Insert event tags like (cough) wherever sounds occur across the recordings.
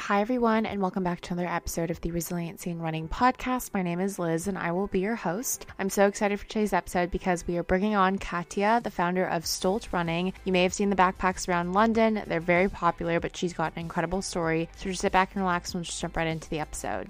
Hi, everyone, and welcome back to another episode of the Resiliency in Running podcast. My name is Liz, and I will be your host. I'm so excited for today's episode because we are bringing on Katja, the founder of Stolt Running. You may have seen the backpacks around London, they're very popular, but she's got an incredible story. So just sit back and relax, and we'll just jump right into the episode.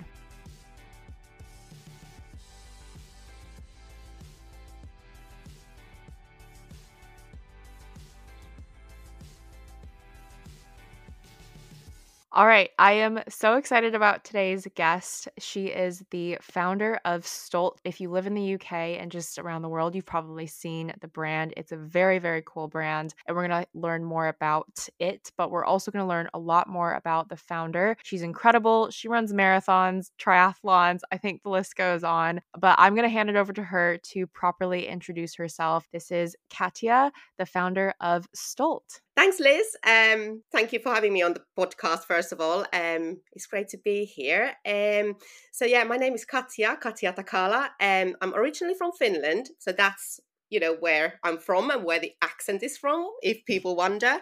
All right, I am so excited about today's guest. She is the founder of Stolt. If you live in the UK and just around the world, you've probably seen the brand. It's a very, very cool brand, and we're going to learn more about it, but we're also going to learn a lot more about the founder. She's incredible. She runs marathons, triathlons, I think the list goes on, but I'm going to hand it over to her to properly introduce herself. This is Katja, the founder of Stolt. Thanks, Liz. Um, thank you for having me on the podcast, first of all. Um, it's great to be here. Um, so, yeah, my name is Katja, Katja Takala. Um, I'm originally from Finland. So, that's you know where I'm from and where the accent is from, if people wonder.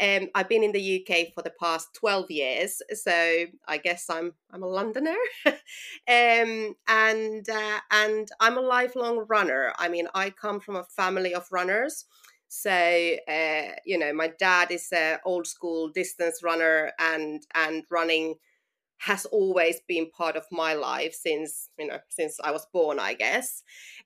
Um, I've been in the UK for the past 12 years, so I guess I'm I'm a Londoner. (laughs) um, and uh, and I'm a lifelong runner. I mean, I come from a family of runners. So uh, you know, my dad is an old school distance runner, and and running has always been part of my life since you know since I was born, I guess.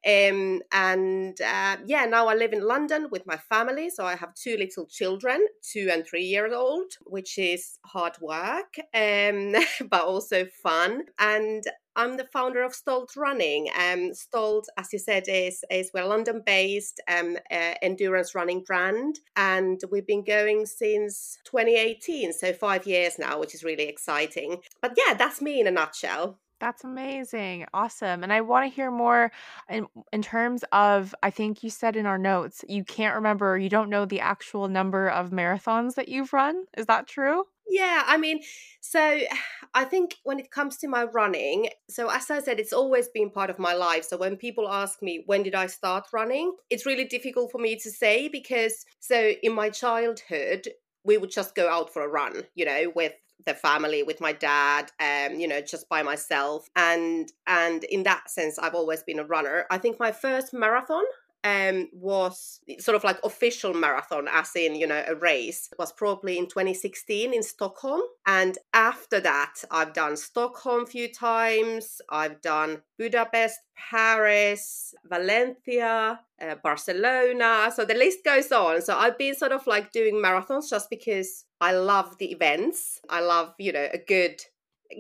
Um, and uh, yeah, now I live in London with my family. So I have two little children, two and three years old, which is hard work, um, (laughs) but also fun. And I'm the founder of Stolt Running. Um, Stolt, as you said, is is we're London based um, uh, endurance running brand, and we've been going since 2018, so five years now, which is really exciting. But yeah, that's me in a nutshell. That's amazing. Awesome. And I want to hear more in in terms of I think you said in our notes you can't remember, you don't know the actual number of marathons that you've run. Is that true? Yeah, I mean, so (sighs) I think when it comes to my running, so as I said, it's always been part of my life. So when people ask me, when did I start running? It's really difficult for me to say because, so in my childhood, we would just go out for a run, you know, with the family with my dad um you know just by myself and and in that sense i've always been a runner i think my first marathon um, was sort of like official marathon, as in, you know, a race, was probably in 2016 in Stockholm. And after that, I've done Stockholm a few times, I've done Budapest, Paris, Valencia, uh, Barcelona. So the list goes on. So I've been sort of like doing marathons just because I love the events. I love, you know, a good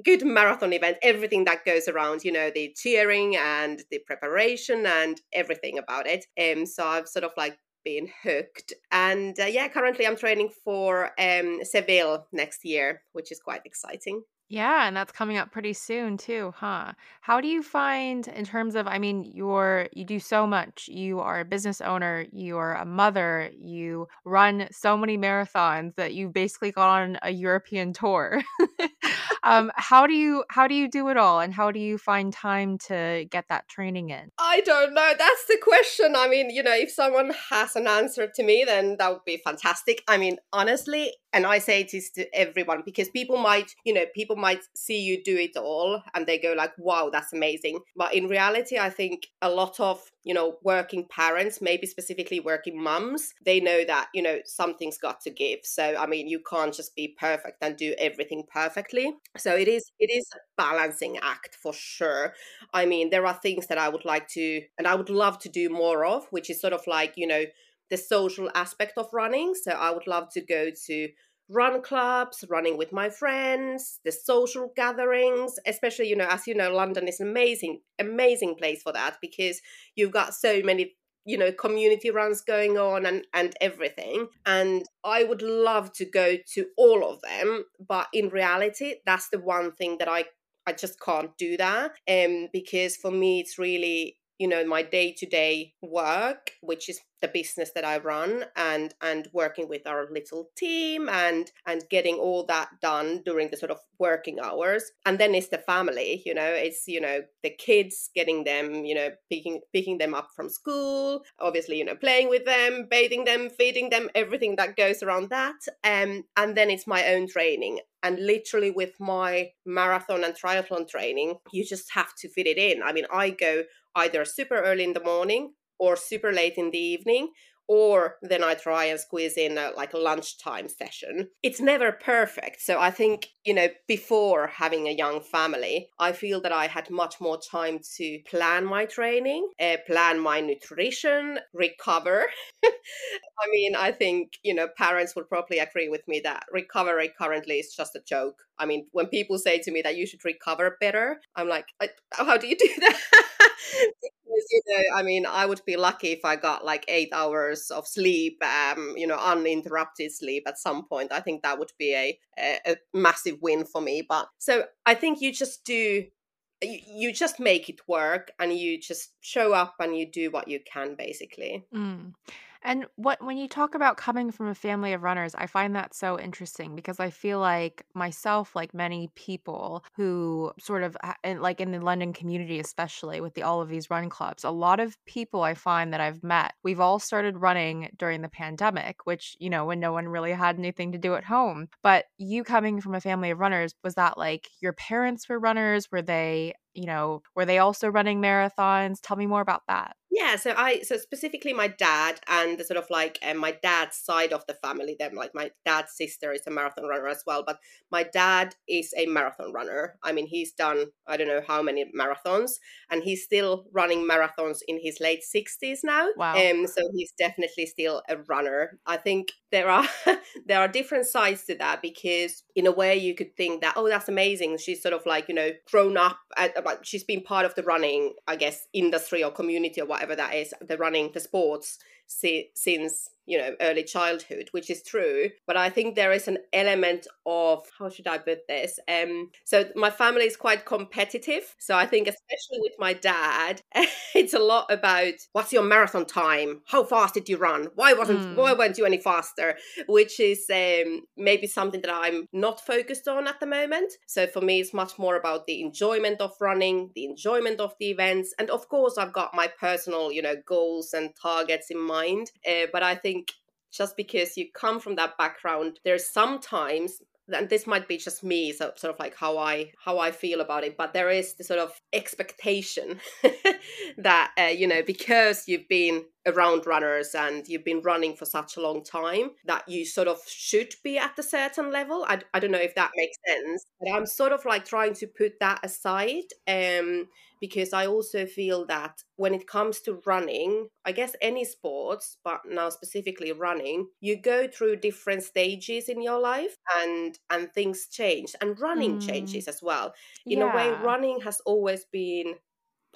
good marathon event everything that goes around you know the cheering and the preparation and everything about it um so i've sort of like been hooked and uh, yeah currently i'm training for um seville next year which is quite exciting yeah, and that's coming up pretty soon too, huh? How do you find in terms of I mean, you're you do so much. You are a business owner, you are a mother, you run so many marathons that you've basically gone on a European tour. (laughs) um, how do you how do you do it all and how do you find time to get that training in? I don't know. That's the question. I mean, you know, if someone has an answer to me, then that would be fantastic. I mean, honestly, and I say this to everyone because people might, you know, people might see you do it all and they go like, wow, that's amazing. But in reality, I think a lot of, you know, working parents, maybe specifically working mums, they know that, you know, something's got to give. So, I mean, you can't just be perfect and do everything perfectly. So it is, it is a balancing act for sure. I mean, there are things that I would like to, and I would love to do more of, which is sort of like, you know, the social aspect of running. So I would love to go to run clubs, running with my friends, the social gatherings, especially, you know, as you know, London is an amazing, amazing place for that because you've got so many you know community runs going on and and everything. And i would love to go to all of them but in reality that's the one thing that i i just can't do that um because for me it's really you know my day to day work which is the business that I run and and working with our little team and and getting all that done during the sort of working hours. And then it's the family you know it's you know the kids getting them you know picking picking them up from school obviously you know playing with them bathing them feeding them everything that goes around that. Um and then it's my own training. And literally with my marathon and triathlon training you just have to fit it in. I mean i go either super early in the morning or super late in the evening or then I try and squeeze in a, like a lunchtime session. It's never perfect. So I think, you know, before having a young family, I feel that I had much more time to plan my training, uh, plan my nutrition, recover. (laughs) I mean, I think, you know, parents would probably agree with me that recovery currently is just a joke. I mean, when people say to me that you should recover better, I'm like, how do you do (laughs) that? Because you know i mean i would be lucky if i got like eight hours of sleep um you know uninterrupted sleep at some point i think that would be a, a, a massive win for me but so i think you just do you, just make it work and you just show up and you do what you can basically mm. And what when you talk about coming from a family of runners, I find that so interesting because I feel like myself, like many people who sort of like in the London community, especially with the all of these run clubs, a lot of people I find that I've met, we've all started running during the pandemic, which you know when no one really had anything to do at home. But you coming from a family of runners, was that like your parents were runners? Were they you know, were they also running marathons? Tell me more about that. Yeah, so I so specifically my dad and the sort of like um, my dad's side of the family. Then like my dad's sister is a marathon runner as well, but my dad is a marathon runner. I mean, he's done I don't know how many marathons, and he's still running marathons in his late sixties now. Wow. Um, so he's definitely still a runner. I think there are (laughs) there are different sides to that because in a way you could think that oh that's amazing. She's sort of like you know grown up at, like she's been part of the running I guess industry or community or whatever whatever that is, the running, the sports, si- since you know early childhood which is true but i think there is an element of how should i put this um so my family is quite competitive so i think especially with my dad (laughs) it's a lot about what's your marathon time? How fast did you run? Why wasn't mm. why weren't you any faster? Which is um maybe something that i'm not focused on at the moment so for me it's much more about the enjoyment of running the enjoyment of the events and of course i've got my personal you know goals and targets in mind uh, but i think think just because you come from that background, there's sometimes and this might be just me so sort of like how i how i feel about it but there is the sort of expectation (laughs) that uh, you know because you've been around runners and you've been running for such a long time that you sort of should be at a certain level. I, I don't know if that makes sense but i'm sort of like trying to put that aside um because I also feel that when it comes to running, I guess any sports, but now specifically running, you go through different stages in your life and and things change and running mm. changes as well. In yeah. a way running has always been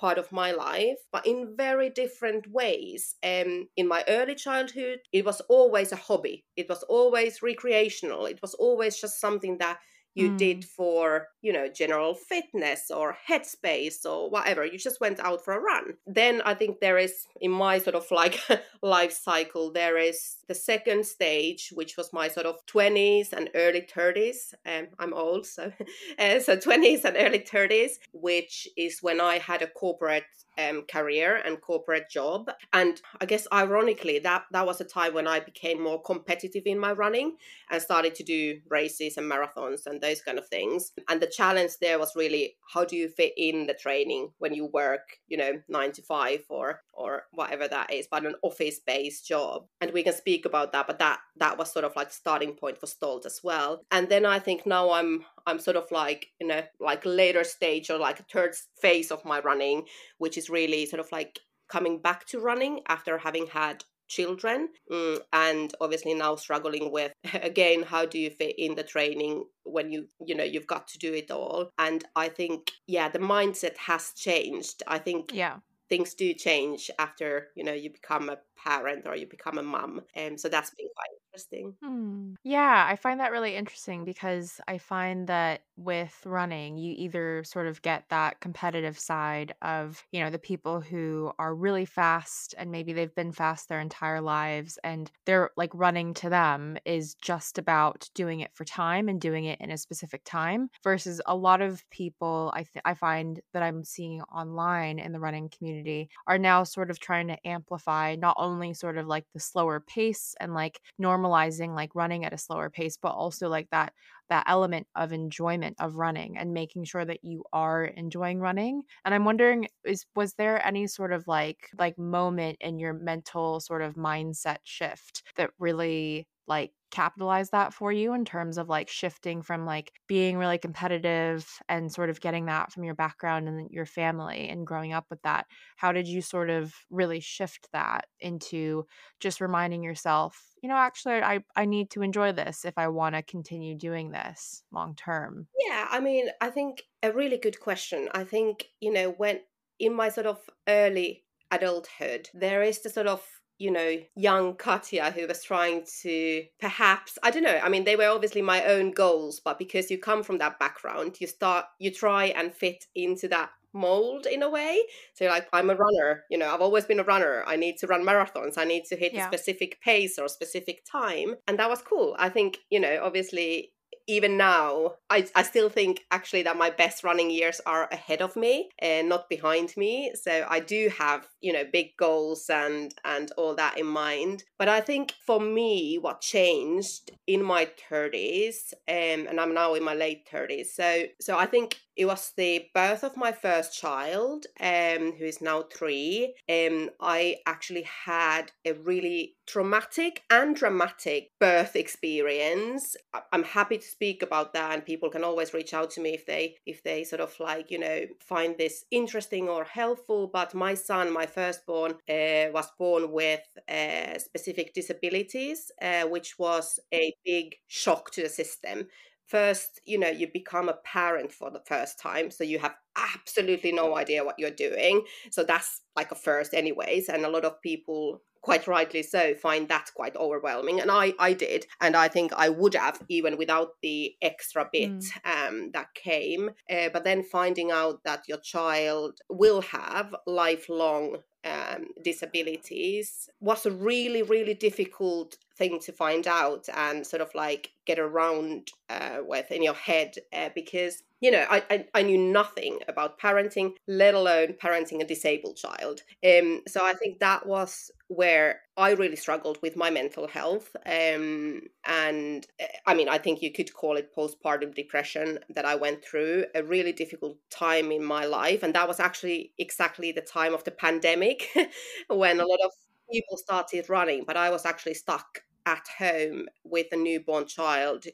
part of my life, but in very different ways. Um, in my early childhood, it was always a hobby. It was always recreational. It was always just something that you mm. did for you know general fitness or headspace or whatever you just went out for a run then i think there is in my sort of like (laughs) life cycle there is the second stage which was my sort of 20s and early 30s um, i'm old so (laughs) uh, so 20s and early 30s which is when i had a corporate um, career and corporate job. And I guess ironically, that that was a time when I became more competitive in my running and started to do races and marathons and those kind of things. And the challenge there was really how do you fit in the training when you work, you know, nine to five or or whatever that is, but an office based job. And we can speak about that, but that that was sort of like starting point for Stolt as well. And then I think now I'm I'm sort of like in a like later stage or like a third phase of my running, which is really sort of like coming back to running after having had children mm, and obviously now struggling with (laughs) again how do you fit in the training when you you know you've got to do it all? And i think yeah the mindset has changed. I think yeah. things do change after you know you become a parent or you become a mum and um, so that's been quite interesting. Hmm. Yeah, I find that really interesting because I find that with running, you either sort of get that competitive side of, you know, the people who are really fast and maybe they've been fast their entire lives and they're like running to them is just about doing it for time and doing it in a specific time versus a lot of people I th- I find that I'm seeing online in the running community are now sort of trying to amplify not only sort of like the slower pace and like normal normalizing like running at a slower pace but also like that that element of enjoyment of running and making sure that you are enjoying running. And i'm wondering is was there any sort of like like moment in your mental sort of mindset shift that really like capitalize that for you in terms of like shifting from like being really competitive and sort of getting that from your background and your family and growing up with that how did you sort of really shift that into just reminding yourself you know actually i i need to enjoy this if i want to continue doing this long term yeah i mean i think a really good question. I think you know when in my sort of early adulthood there is the sort of you know, young Katja who was trying to perhaps, I don't know, I mean, they were obviously my own goals, but because you come from that background, you start, you try and fit into that mold in a way. So you're like, I'm a runner, you know, I've always been a runner. I need to run marathons. I need to hit yeah. a specific pace or a specific time. And that was cool. I think, you know, obviously even now, I, I still think actually that my best running years are ahead of me and not behind me. So I do have, you know, big goals and and all that in mind. But I think for me, what changed in my 30s, um, and I'm now in my late 30s. So so I think it was the birth of my first child, um, who is now three. Um, I actually had a really traumatic and dramatic birth experience. I'm happy to speak about that, and people can always reach out to me if they if they sort of like you know find this interesting or helpful. But my son, my firstborn, uh, was born with uh, specific disabilities, uh, which was a big shock to the system first you know you become a parent for the first time so you have absolutely no idea what you're doing. So that's like a first anyways and a lot of people quite rightly so find that quite overwhelming and i i did and i think i would have even without the extra bit mm. um, that came. Uh, but then finding out that your child will have lifelong um, disabilities was a really really difficult thing to find out and sort of like get around uh, with in your head uh, because you know I, I, I knew nothing about parenting let alone parenting a disabled child. Um so i think that was where i really struggled with my mental health um and i mean i think you could call it postpartum depression that i went through a really difficult time in my life and that was actually exactly the time of the pandemic (laughs) when a lot of people started running but i was actually stuck at home with a newborn child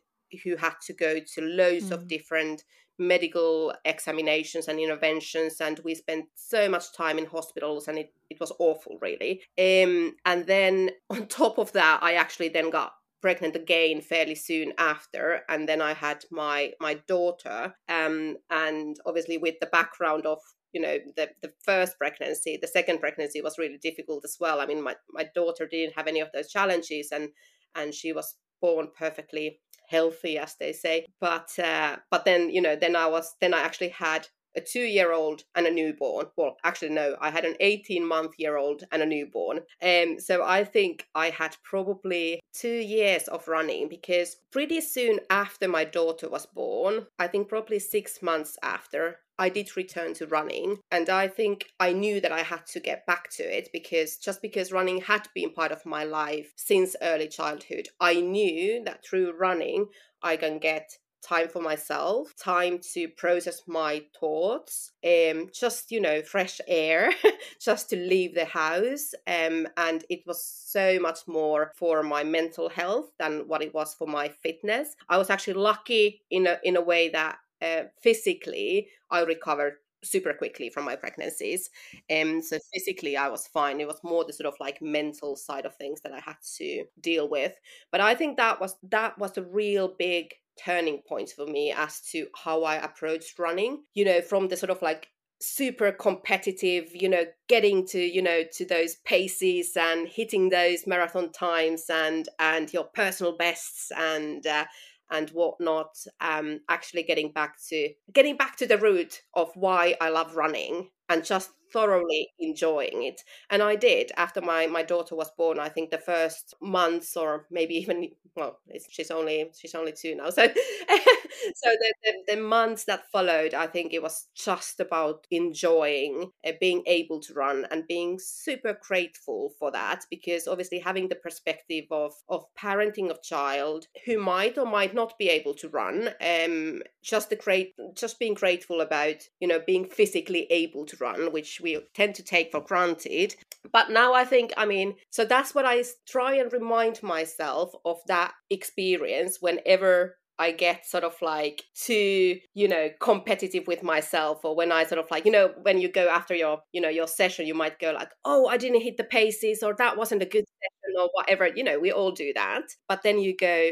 who had to go to loads mm. of different medical examinations and interventions and we spent so much time in hospitals and it, it was awful really. Um, and then (laughs) on top of that i actually then got pregnant again fairly soon after and then i had my my daughter um, and obviously with the background of you know the the first pregnancy the second pregnancy was really difficult as well. I mean my, my daughter didn't have any of those challenges and and she was born perfectly healthy as they say. But uh, but then you know then i was then i actually had a two year old and a newborn. Well, actually, no, I had an 18 month year old and a newborn. Um, so I think I had probably two years of running because pretty soon after my daughter was born, I think probably six months after, I did return to running. And I think I knew that I had to get back to it because just because running had been part of my life since early childhood, I knew that through running, I can get time for myself, time to process my thoughts, um, just you know, fresh air, (laughs) just to leave the house. Um, and it was so much more for my mental health than what it was for my fitness. I was actually lucky in a in a way that uh, physically I recovered super quickly from my pregnancies. Um, so physically I was fine. It was more the sort of like mental side of things that I had to deal with. But I think that was that was a real big turning point for me as to how I approached running. You know, from the sort of like super competitive you know getting to you know to those paces and hitting those marathon times and and your personal bests and uh, and whatnot um actually getting back to getting back to the root of why i love running and just thoroughly enjoying it. And i did after my my daughter was born i think the first months or maybe even well she's only she's only two now so (laughs) so the, the, the, months that followed i think it was just about enjoying uh, being able to run and being super grateful for that because obviously having the perspective of of parenting of child who might or might not be able to run um just the great just being grateful about you know being physically able to run which we tend to take for granted. But now i think i mean so that's what i try and remind myself of that experience whenever I get sort of like too, you know, competitive with myself, or when I sort of like, you know, when you go after your, you know, your session, you might go like, oh, I didn't hit the paces, or that wasn't a good session, or whatever. You know, we all do that. But then you go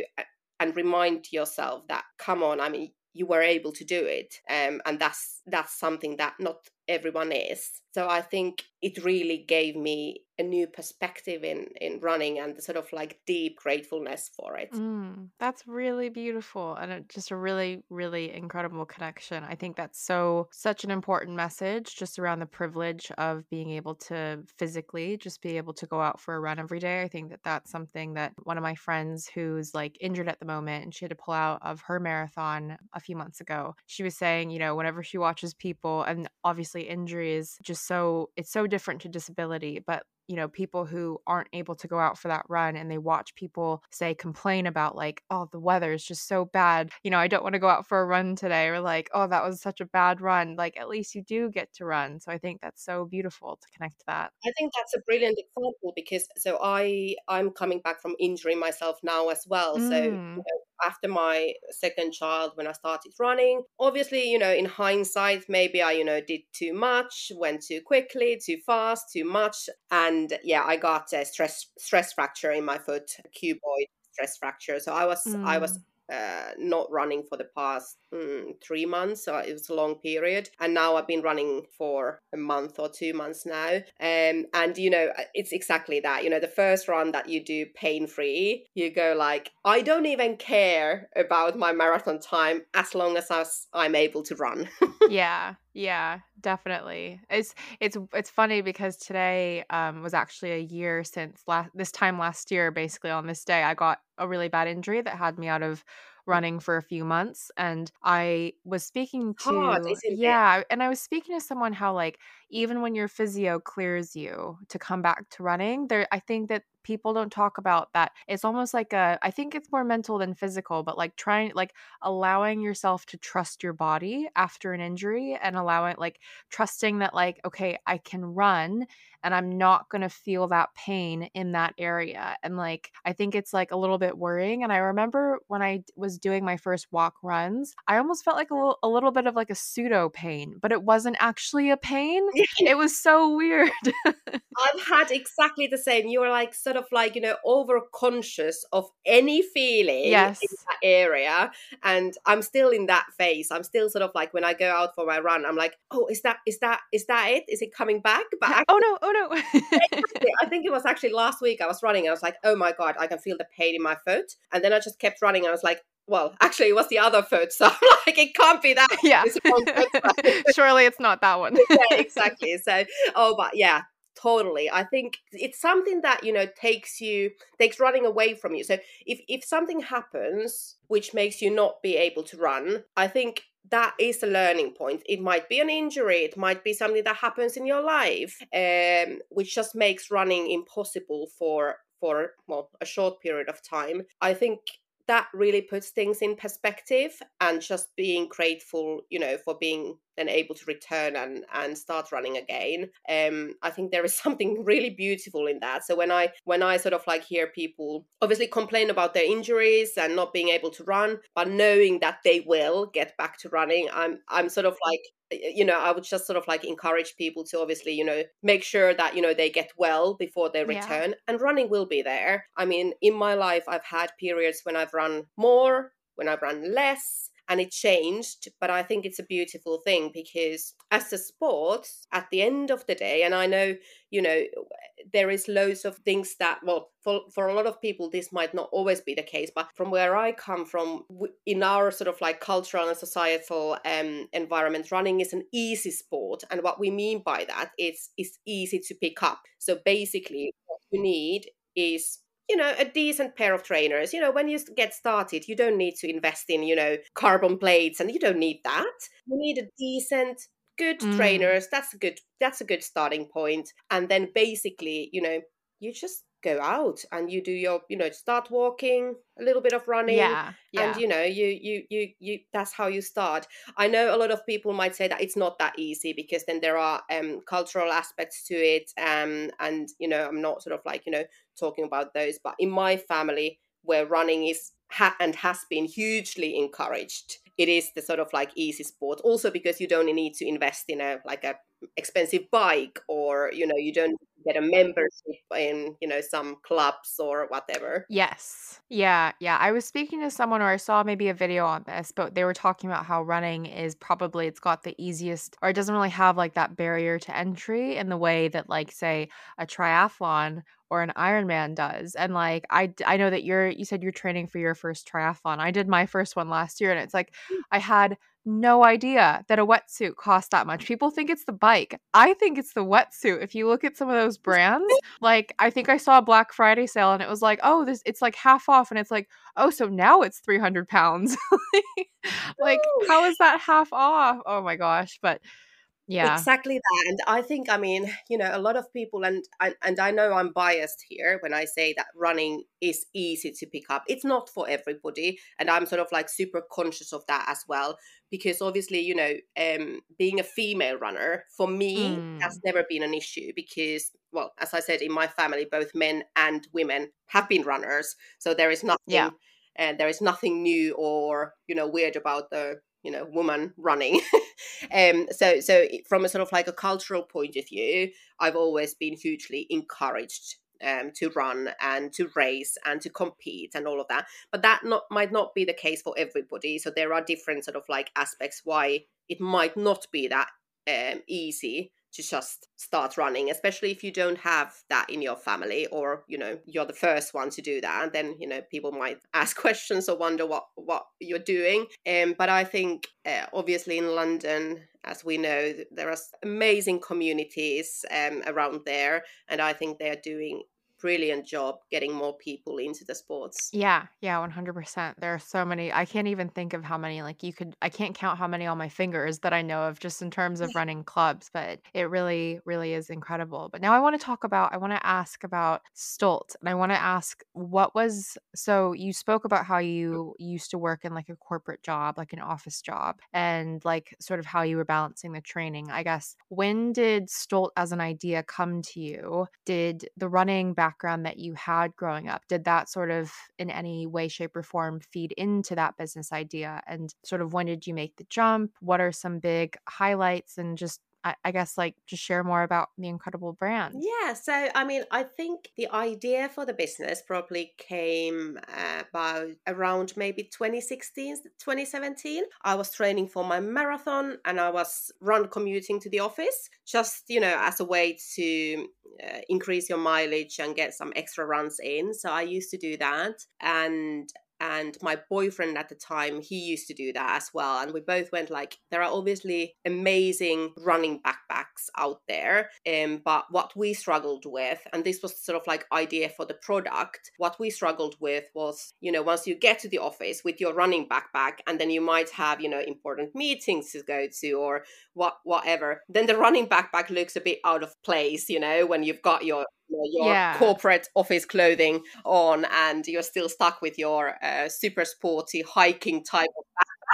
and remind yourself that, come on, I mean, you were able to do it, um, and that's that's something that not everyone is. So I think it really gave me a new perspective in in running and the sort of like deep gratefulness for it. Mm, that's really beautiful and just a really really incredible connection. I think that's so such an important message just around the privilege of being able to physically just be able to go out for a run every day. I think that that's something that one of my friends who's like injured at the moment and she had to pull out of her marathon a few months ago. She was saying, you know, whenever she watches people and obviously injury is just so it's so different to disability, but you know people who aren't able to go out for that run and they watch people say complain about like oh the weather is just so bad you know i don't want to go out for a run today or like oh that was such a bad run like at least you do get to run so i think that's so beautiful to connect that i think that's a brilliant example because so i i'm coming back from injury myself now as well mm. so you mm. know, after my second child when i started running obviously you know in hindsight maybe i you know did too much went too quickly too fast too much and yeah i got a stress stress fracture in my foot cuboid stress fracture so i was mm. i was mm uh, not running for the past mm, three months. So it was a long period. And now I've been running for a month or two months now. Um, and, you know, uh, it's exactly that. You know, the first run that you do pain free, you go like, I don't even care about my marathon time as long as I'm able to run. (laughs) yeah. Yeah, definitely. It's it's it's funny because today um was actually a year since last this time last year basically on this day I got a really bad injury that had me out of running for a few months and I was speaking to yeah, and I was speaking to someone how like even when your physio clears you to come back to running, there I think that people don't talk about that it's almost like a i think it's more mental than physical but like trying like allowing yourself to trust your body after an injury and allowing like trusting that like okay i can run and i'm not going to feel that pain in that area and like i think it's like a little bit worrying and i remember when i was doing my first walk runs i almost felt like a little, a little bit of like a pseudo pain but it wasn't actually a pain. (laughs) It was so weird. I've had exactly the same you were like sort of like you know over conscious of any feeling yes. in that area and i'm still in that phase i'm still sort of like when i go out for my run i'm like oh is that is that is that it? Is it coming back? But oh no oh no i think it was actually last week i was running i was like oh my god i can feel the pain in my foot and then i just kept running i was like well, (laughs) actually, it was the other foot. So like, it can't be that. (laughs) Yeah. (laughs) Surely it's not that one. yeah, exactly. So, oh, but yeah, totally i think it's something that you know takes you takes running away from you so if if something happens which makes you not be able to run i think that is a learning point. It might be an injury it might be something that happens in your life um, which just makes running impossible for for well a short period of time. I think that really puts things in perspective and just being grateful you know for being then able to return and and start running again. Um i think there is (laughs) something really beautiful in that. So when i when i sort of like hear people obviously complain about their injuries and not being able to run but knowing that they will get back to running i'm i'm sort of like you know i would just sort of like encourage people to obviously you know make sure that you know they get well before they return yeah. and running will be there. I mean in my life i've had periods when i've run more when i've run less and it changed but i think it's a beautiful thing because as a sport at the end of the day and i know you know there is loads of things that well for, for a lot of people this might not always be the case but from where i come from in our sort of like cultural and societal um, environment running is an easy sport and what we mean by that is it's easy to pick up. So basically what you need is you know a decent pair of trainers. You know when you get started you don't need to invest in you know carbon plates and you don't need that. You need a decent good mm. trainers. That's a good that's a good starting point. And then basically you know you just go out and you do your you know start walking a little bit of running yeah, yeah. and you know you you you you that's how you start i know a lot of people might say that it's not that easy because then there are um cultural aspects to it um and you know i'm not sort of like you know talking about those but in my family where running is ha- and has been hugely encouraged it is the sort of like easy sport. Also because you don't need to invest in a like a expensive bike or you know you don't get a membership in you know some clubs or whatever. Yes. Yeah yeah. I was speaking to someone or i saw maybe a video on this but they were talking about how running is probably it's got the easiest or it doesn't really have like that barrier to entry in the way that like say a triathlon or an Ironman does. And like I I know that you're you said you're training for your first triathlon. I did my first one last year and it's like mm. I had no idea that a wetsuit costs that much. People think it's the bike. I think it's the wetsuit. If you look at some of those brands, like I think I saw a Black Friday sale and it was like, oh, this it's like half off, and it's like, oh, so now it's three hundred pounds. (laughs) like, how is that half off? Oh my gosh! But yeah. Exactly that and i think i mean you know a lot of people and, and i know i'm biased here when i say that running is easy to pick up. It's not for everybody and i'm sort of like super conscious of that as well because obviously you know um being a female runner for me mm. has never been an issue because well as i said in my family both men and women have been runners so there is nothing yeah and there is nothing new or you know weird about the you know woman running. (laughs) Um so so from a sort of like a cultural point of view i've always been hugely encouraged um, to run and to race and to compete and all of that. But that not might not be the case for everybody. So there are different sort of like aspects why it might not be that um, easy to just start running especially if you don't have that in your family or you know you're the first one to do that and then you know people might (laughs) ask questions or wonder what what you're doing. Um, but i think uh, obviously in london as we know there are amazing communities um, around there and i think they're doing brilliant job getting more people into the sports. Yeah, yeah, 100%. There are so many. I can't even think of how many like you could I can't count how many on my fingers that I know of just in terms of running clubs, but it really really is incredible. But now I want to talk about I want to ask about Stolt and I want to ask what was so you spoke about how mm. you used to work in like a corporate job, like an office job and like sort of how you were balancing the training. I guess when did Stolt as an idea come to you? Did the running back background that you had growing up did that sort of in any way shape or form feed into that business idea? And sort of when did you make the jump? What are some big highlights and just I, I guess like just share more about the incredible brand. Yeah, so I mean, I think the idea for the business probably came uh, about around maybe 2016, 2017. I was training for my marathon and I was run commuting to the office just, you know, as a way to uh, increase your mileage and get some extra runs in. So I used to do that. And and my boyfriend at the time he used to do that as well and we both went like there are obviously amazing running backpacks out there um, but what we struggled with and this was sort of like idea for the product what we struggled with was you know once you get to the office with your running backpack and then you might have you know important meetings to go to or what whatever then the running backpack looks a bit out of place you know when you've got your your yeah. corporate office clothing on and you're still stuck with your uh, super sporty hiking type of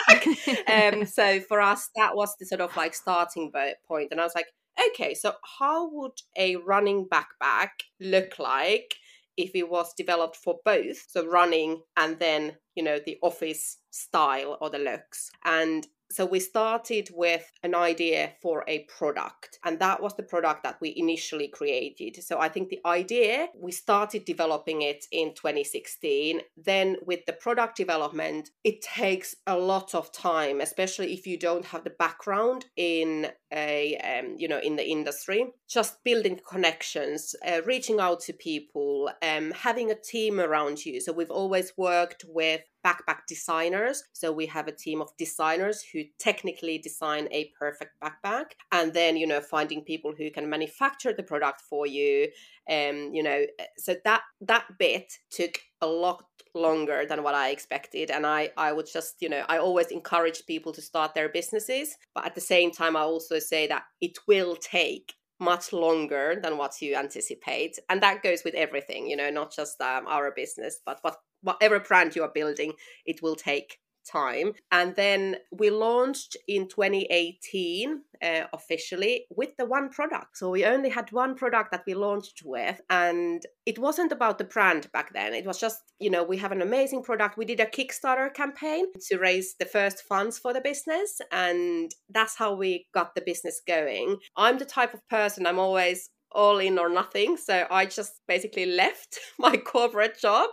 backpack. (laughs) um, (laughs) so for us, that was the sort of like starting point. And I was like, okay, so how would a running backpack look like if it was developed for both? So running and then, you know, the office style or the looks. And so we started with an idea for a product, and that was the product that we initially created. So I think the idea, we started developing it in 2016. Then with the product development, it takes a lot of time, especially if you don't have the background in a um, you know in the industry just building connections uh, reaching out to people um, having a team around you. So we've always worked with backpack designers. So we have a team of designers who technically design a perfect backpack and then you know finding people who can manufacture the product for you um you know uh, so that that bit took a lot longer than what I expected. And I, I would just, you know, I always encourage people to start their businesses. But at the same time, I also say that it will take much longer than what you anticipate. And that goes with everything, you know, not just um, our business, but what, whatever brand you are building, it will take time. And then we launched in 2018 uh, officially with the one product. So we only had one product that we launched with. And it wasn't about the brand back then. It was just, you know, we have an amazing product. We did a Kickstarter campaign to raise the first funds for the business. And that's how we got the business going. I'm the type of person, I'm always all in or nothing. So I just basically left (laughs) my corporate job.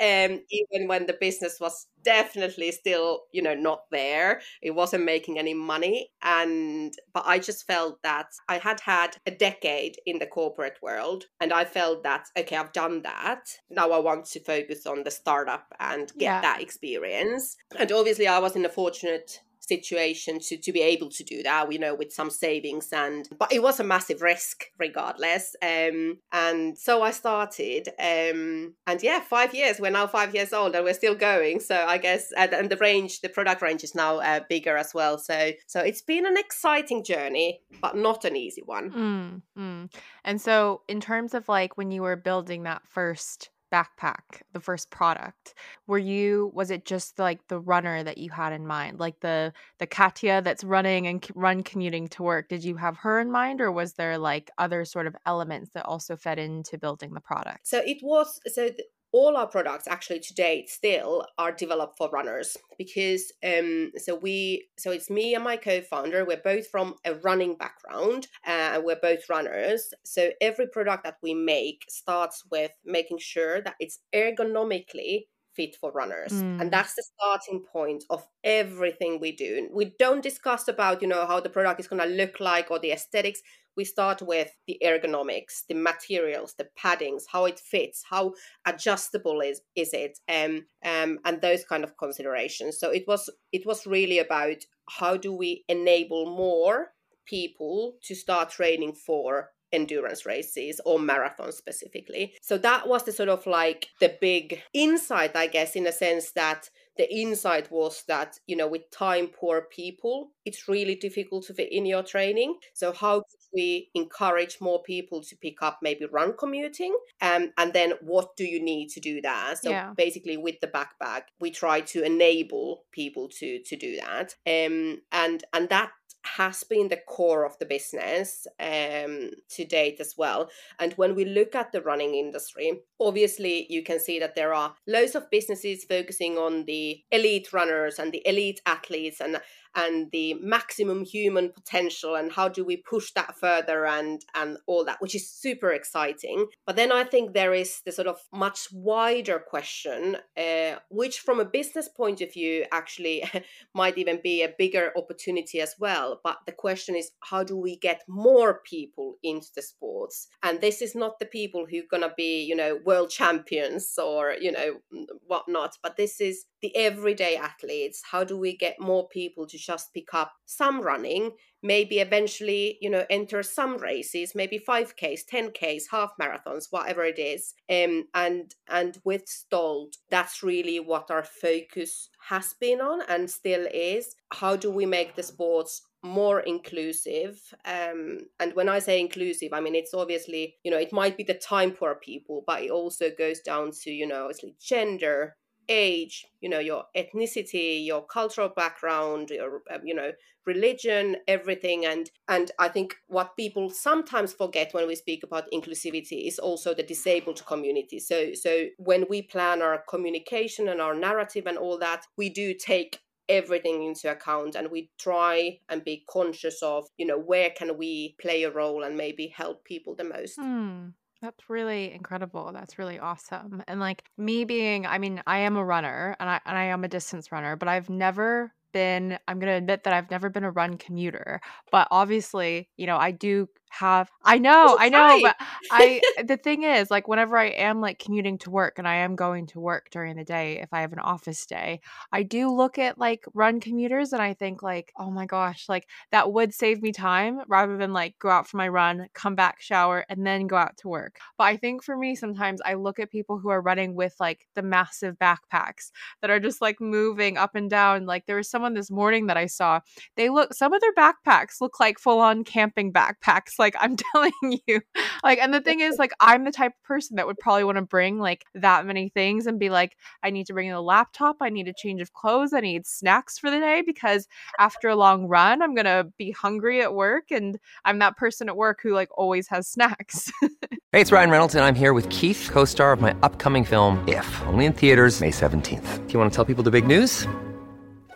And um, even when the business was definitely still, you know, not there, it wasn't making any money. And, but I just felt that I had had a decade in the corporate world. And I felt that, okay, I've done that. Now I want to focus on the startup and get yeah. that experience. And obviously, I was in a fortunate situation to to be able to do that you know with some savings and but it was a massive risk regardless um and so i started um and yeah five years we're now five years old and we're still going so i guess and, and the range the product range is now uh, bigger as well so so it's been an exciting journey but not an easy one mm, mm. and so in terms of like when you were building that first backpack, the first product, were you was it just like the runner that you had in mind, like the the Katja that's running and run commuting to work? Did you have her in mind, or was there like other sort of elements that also fed into building the product? So it was so all our products actually to date still are developed for runners because um so we so it's me and my co-founder we're both from a running background uh, and we're both runners. So every product that we make starts with making sure that it's ergonomically fit for runners. Mm. and that's the starting point of everything we do. We don't discuss about you know how the product is going to look like or the aesthetics we start with the ergonomics, the materials, the paddings, how it fits, how adjustable is is it, um, um, and those kind of considerations. So it was it was really about how do we enable more people to start training for endurance races or marathons specifically. So that was the sort of like the big insight, I guess, in a sense that the insight was that you know with time poor people it's really difficult to fit in your training. So how could we encourage more people to pick up maybe run commuting? Um, and then what do you need to do that? So yeah. basically with the backpack we try to enable people to to do that. Um, and and that has been the core of the business um, to date as well. And when we look at the running industry, obviously you can see that there are loads of businesses focusing on the elite runners and the elite athletes and and the maximum human potential and how do we push that further and and all that which is super exciting. But then i think there is the sort of much wider question uh, which from a business point of view actually (laughs) might even be a bigger opportunity as well. But the question is how do we get more people into the sports? And this is not the people who are to be you know world champions or you know whatnot but this is the everyday athletes. How do we get more people to just pick up some running maybe eventually you know enter some races maybe 5ks 10ks half marathons whatever it is um, and and with stolt that's really what our focus has been on and still is. How do we make the sports more inclusive? Um, and when i say inclusive i mean it's obviously you know it might be the time poor people but it also goes down to you know obviously gender age you know your ethnicity your cultural background your um, you know religion everything. And and i think what people sometimes forget when we speak about inclusivity is also the disabled community. So so when we plan our communication and our narrative and all that we do take everything into account and we try and be conscious of you know where can we play a role and maybe help people the most. Hmm. That's really incredible. That's really awesome. And like me being, I mean, I am a runner and I and I am a distance runner, but I've never been I'm going to admit that I've never been a run commuter. But obviously, you know, I do have I know, I know, but I (laughs) the thing is like whenever I am like commuting to work and I am going to work during the day if I have an office day, I do look at like run commuters and I think like, "Oh my gosh, like that would save me time rather than like go out for my run, come back, shower and then go out to work." But I think for me sometimes I look at people who are running with like the massive backpacks that are just like moving up and down. Like there was someone this morning that I saw. They look some of their backpacks look like full on camping backpacks like I'm (laughs) telling you. Like and the thing is like I'm the type of person that would probably want to bring like that many things and be like I need to bring a laptop, I need a change of clothes, I need snacks for the day because after a long run I'm going to be hungry at work and I'm that person at work who like always has snacks. (laughs) hey, it's Ryan Reynolds and I'm here with Keith, co-star of my upcoming film If, only in theaters May 17th. Do you want to tell people the big news?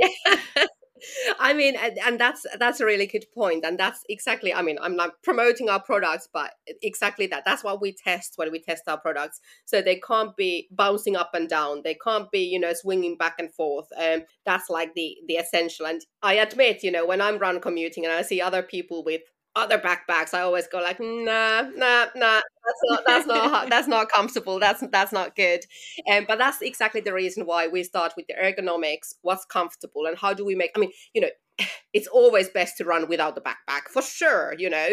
(laughs) I mean, and, that's that's a really good point, and that's exactly. I mean, I'm not promoting our products, but exactly that. That's what we test when we test our products. So they can't be bouncing up and down. They can't be, you know, swinging back and forth. Um, that's like the the essential. And I admit, you know, when I'm run commuting and I see other people with other backpacks, I always go like, nah, nah, nah. That's not that's not that's not comfortable. That's that's not good. Um, but that's exactly the reason why we start with the ergonomics. What's comfortable and how do we make? I mean, you know, (laughs) it's always best to run without the backpack for sure you know?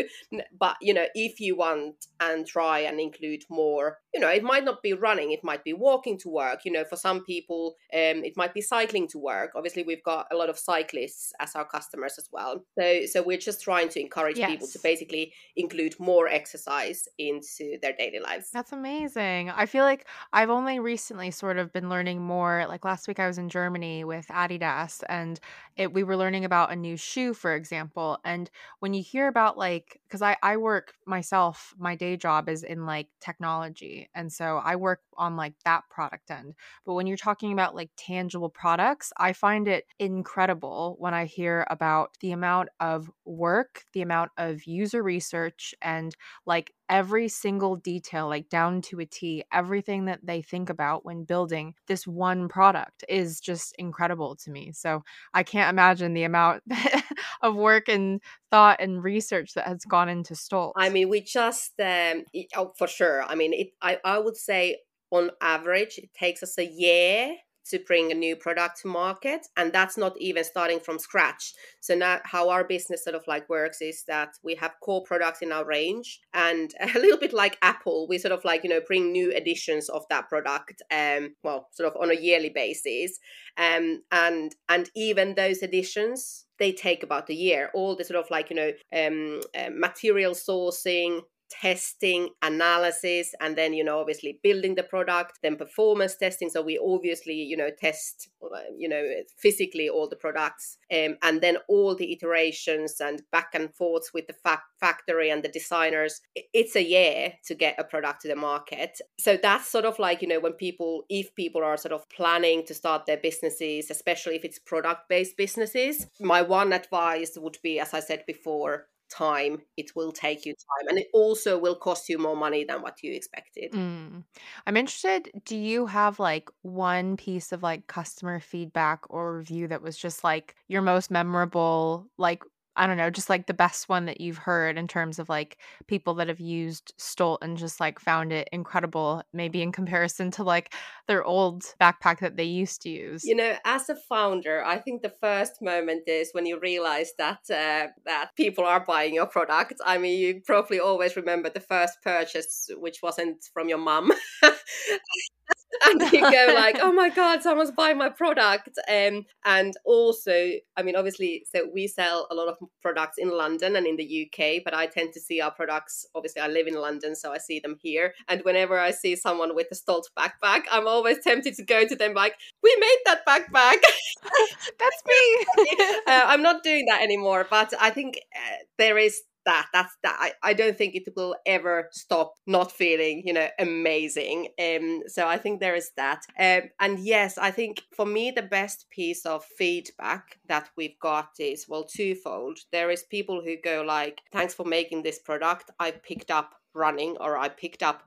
But you know if you want and try and include more you know it might not be running it might be walking to work you know for some people um it might be cycling to work. Obviously we've got a lot of cyclists as our customers as well. So so we're just trying to encourage yes. people to basically include more exercise into their daily lives. That's amazing. I feel like i've only recently sort of been learning more like last week i was in germany with adidas and it, we were learning about a new shoe, for example. And when you hear about like, because I, I work myself, my day job is in like technology. And so I work on like that product end. But when you're talking about like tangible products, I find it incredible when I hear about the amount of work, the amount of user research, and like every single detail, like down to a T, everything that they think about when building this one product is just incredible to me. So I can't imagine the amount (laughs) of work and thought and research that has gone into Stolt. I mean, we just, um, oh, for sure. I mean, it, I, I would say on average, it takes us a year to bring a new product to market and that's not even starting from scratch. So now how our business sort of like works is that we have core products in our range and (laughs) a little bit like apple we sort of like you know bring new editions of that product um well sort of on a yearly basis. Um and and even those editions they take about a year. All the sort of like you know um uh, material sourcing testing analysis and then you know obviously building the product then performance testing. So we obviously you know test uh, you know physically all the products um, and then all the iterations and back and forths with the fa- factory and the designers. It's a year to get a product to the market. So that's sort of like you know when people if people are sort of planning to start their businesses especially if it's product based businesses my one advice would be as i said before time it will take you time and it also will cost you more money than what you expected mm. i'm interested do you have like one piece of like customer feedback or review that was just like your most memorable like I don't know, just like the best one that you've heard in terms of like people that have used Stolt and just like found it incredible, maybe in comparison to like their old backpack that they used to use. You know, as a founder, I think the first moment is when you realize that uh, that people are buying your product. I mean, you probably always remember the first purchase, which wasn't from your mum. (laughs) (laughs) and you go like, oh my god, someone's buying my product. Um, and also, I mean, obviously, so we sell a lot of products in London and in the UK, but I tend to see our products. Obviously, I live in London, so I see them here. And whenever I see someone with a Stolt backpack, I'm always tempted to go to them like, we made that backpack. (laughs) That's me. (laughs) uh, I'm not doing that anymore, but I think uh, there is that that's that I, I don't think it will ever stop not feeling you know amazing. Um so i think there is that. Um and yes i think for me the best piece of feedback that we've got is well twofold. There is people who go like thanks for making this product. I picked up running or i picked up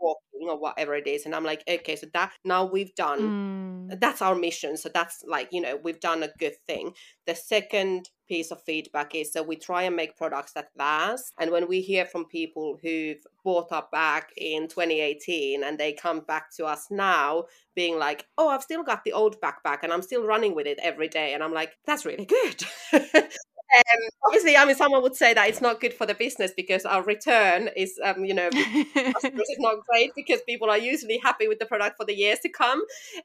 walking or whatever it is and i'm like okay so that now we've done mm. that's our mission so that's like you know we've done a good thing the second piece of feedback is that we try and make products that last and when we hear from people who've bought our back in 2018 and they come back to us now being like oh i've still got the old backpack and i'm still running with it every day and i'm like that's really good (laughs) um, obviously, I mean, someone would say that it's not good for the business because our return is, um, you know, (laughs) is not great because people are usually happy with the product for the years to come.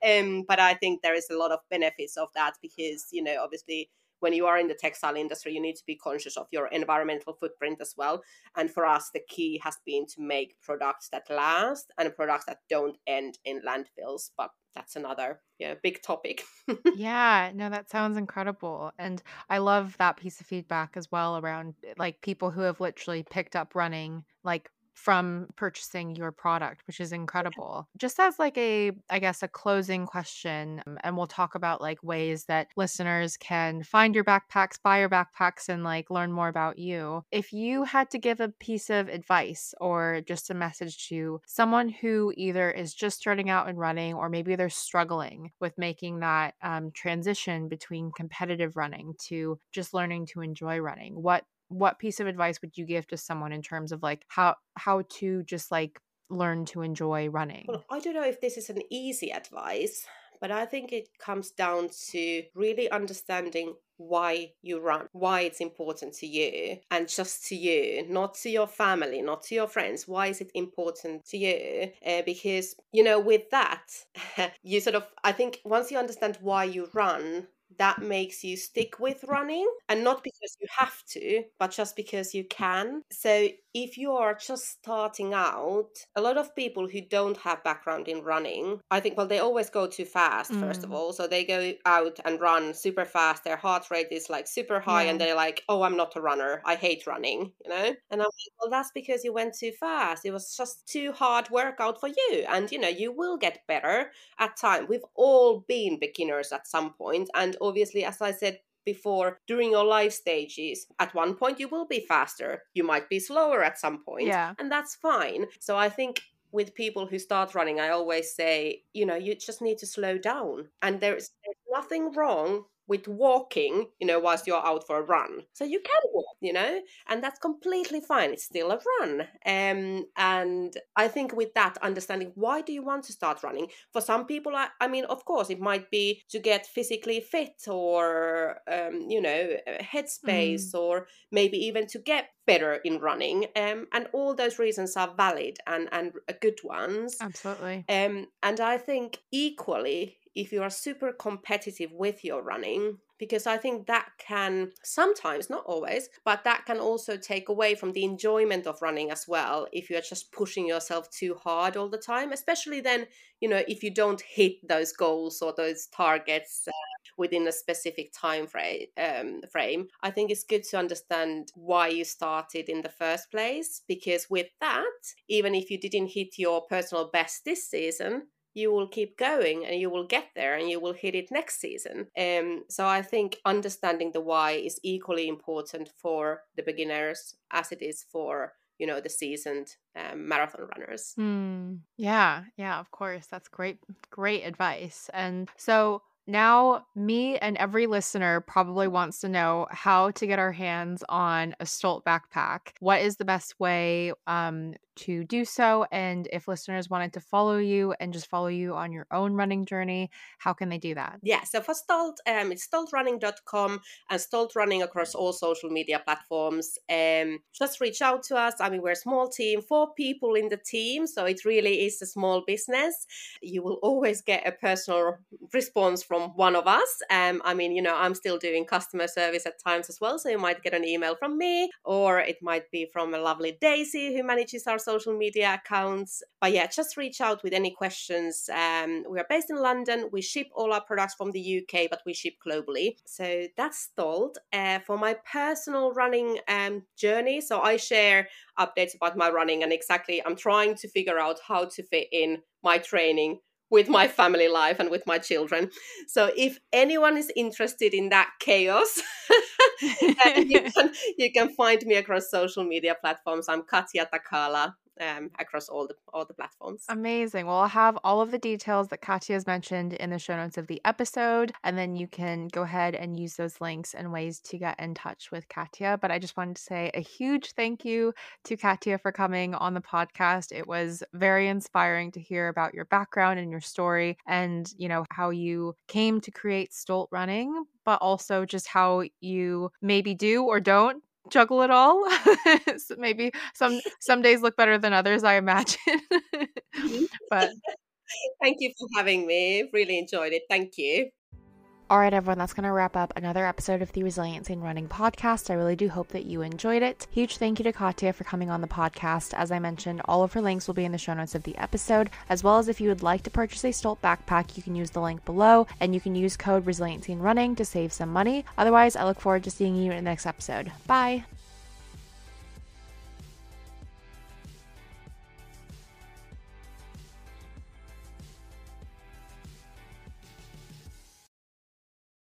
Um, but I think there is a lot of benefits of that because, you know, obviously when you are in the textile industry, you need to be conscious of your environmental footprint as well. And for us, the key has been to make products that last and products that don't end in landfills. But that's another yeah big topic. (laughs) Yeah no that sounds incredible and i love that piece of feedback as well around eh, like people who have literally picked up running like from purchasing your product, which is incredible. Just as like a I guess a closing question um, and we'll talk about like ways that listeners can find your backpacks, buy your backpacks and like learn more about you. If you had to give a piece of advice or just a message to someone who either is just starting out in running or maybe they're struggling with making that um, transition between competitive running to just learning to enjoy running, what what piece of advice would you give to someone in terms of like how how to just like learn to enjoy running? Well, I don't know if this is an easy advice, but I think it comes down to really understanding why you run, why it's important to you, and just to you, not to your family, not to your friends. Why is it important to you? Uh, because, you know, with that, (laughs) you sort of, I think once you understand why you run, that makes you stick with running and not because you have to but just because you can. So if you are just starting out a lot of people who don't have background in running i think well they always go too fast mm. first of mm. all. So they go out and run super fast. Their heart rate is like super high yeah. and they're like oh i'm not a runner. I hate running you know? And i'm like well that's because you went too fast. It was just too hard workout for you. And you know you will get better at time. We've all been beginners at some point and obviously as i said before during your life stages. At one point, you will be faster. You might be slower at some point, Yeah. and that's fine. So I think with people who start running, I always say, you know, you just need to slow down, and there's, there's nothing wrong with walking, you know, whilst you're out for a run. So you can walk, you know, and that's completely fine. It's still a run. Um, and I think with that understanding, why do you want to start running? For some people, I, I mean, of course, it might be to get physically fit or, um, you know, headspace or maybe even to get better in running. Um, and all those reasons are valid and, and good ones. Absolutely. Um, and I think equally, if you are super competitive with your running, because I think that can sometimes, not always, but that can also take away from the enjoyment of running as well. If you're just pushing yourself too hard all the time, especially then, you know, if you don't hit those goals or those targets. Uh, within a specific time frame, um, frame, I think it's good to understand why you started in the first place. Because with that, even if you didn't hit your personal best this season, you will keep going and you will get there and you will hit it next season. Um, so I think understanding the why is equally important for the beginners as it is for you know the seasoned um, marathon runners. Hmm. Yeah, yeah, of course. That's great, great advice. And so now, me and every listener probably wants to know how to get our hands on a Stolt backpack. What is the best way um, to do so? And if listeners wanted to follow you and just follow you on your own running journey, how can they do that? Yeah, so for Stolt, um, it's stoltrunning.com and Stolt Running across all social media platforms. Um, just reach out to us. I mean, we're a small team, four people in the team, so it really is a small business. You will always get a personal response from one of us. Um, I mean, you know, I'm still doing customer service at times as well, so you might get an email from me, or it might be from a lovely Daisy who manages our social media accounts. But yeah, just reach out with any questions. Um, we are based in London. We ship all our products from the UK, but we ship globally. So that's Stolt. Uh, for my personal running um, journey, so I share updates about my running and exactly I'm trying to figure out how to fit in my training with my family life and with my children. So if anyone is interested in that chaos, (laughs) you, (laughs) can, you can find me across social media platforms. I'm Katja Takala um, across all the all the platforms. Amazing. Well, I'll have all of the details that Katja has mentioned in the show notes of the episode, and then you can go ahead and use those links and ways to get in touch with Katja. But I just wanted to say a huge thank you to Katja for coming on the podcast. It was very inspiring to hear about your background and your story, and you know how you came to create Stolt Running, but also just how you maybe do or don't juggle it all. (laughs) so maybe some (laughs) some days look better than others, I imagine. Mm-hmm. (laughs) but thank you for having me. Really enjoyed it. Thank you. All right, everyone, that's going to wrap up another episode of the Resiliency in Running podcast. I really do hope that you enjoyed it. Huge thank you to Katja for coming on the podcast. As I mentioned, all of her links will be in the show notes of the episode, as well as if you would like to purchase a Stolt backpack, you can use the link below and you can use code Resiliency in Running to save some money. Otherwise, I look forward to seeing you in the next episode. Bye.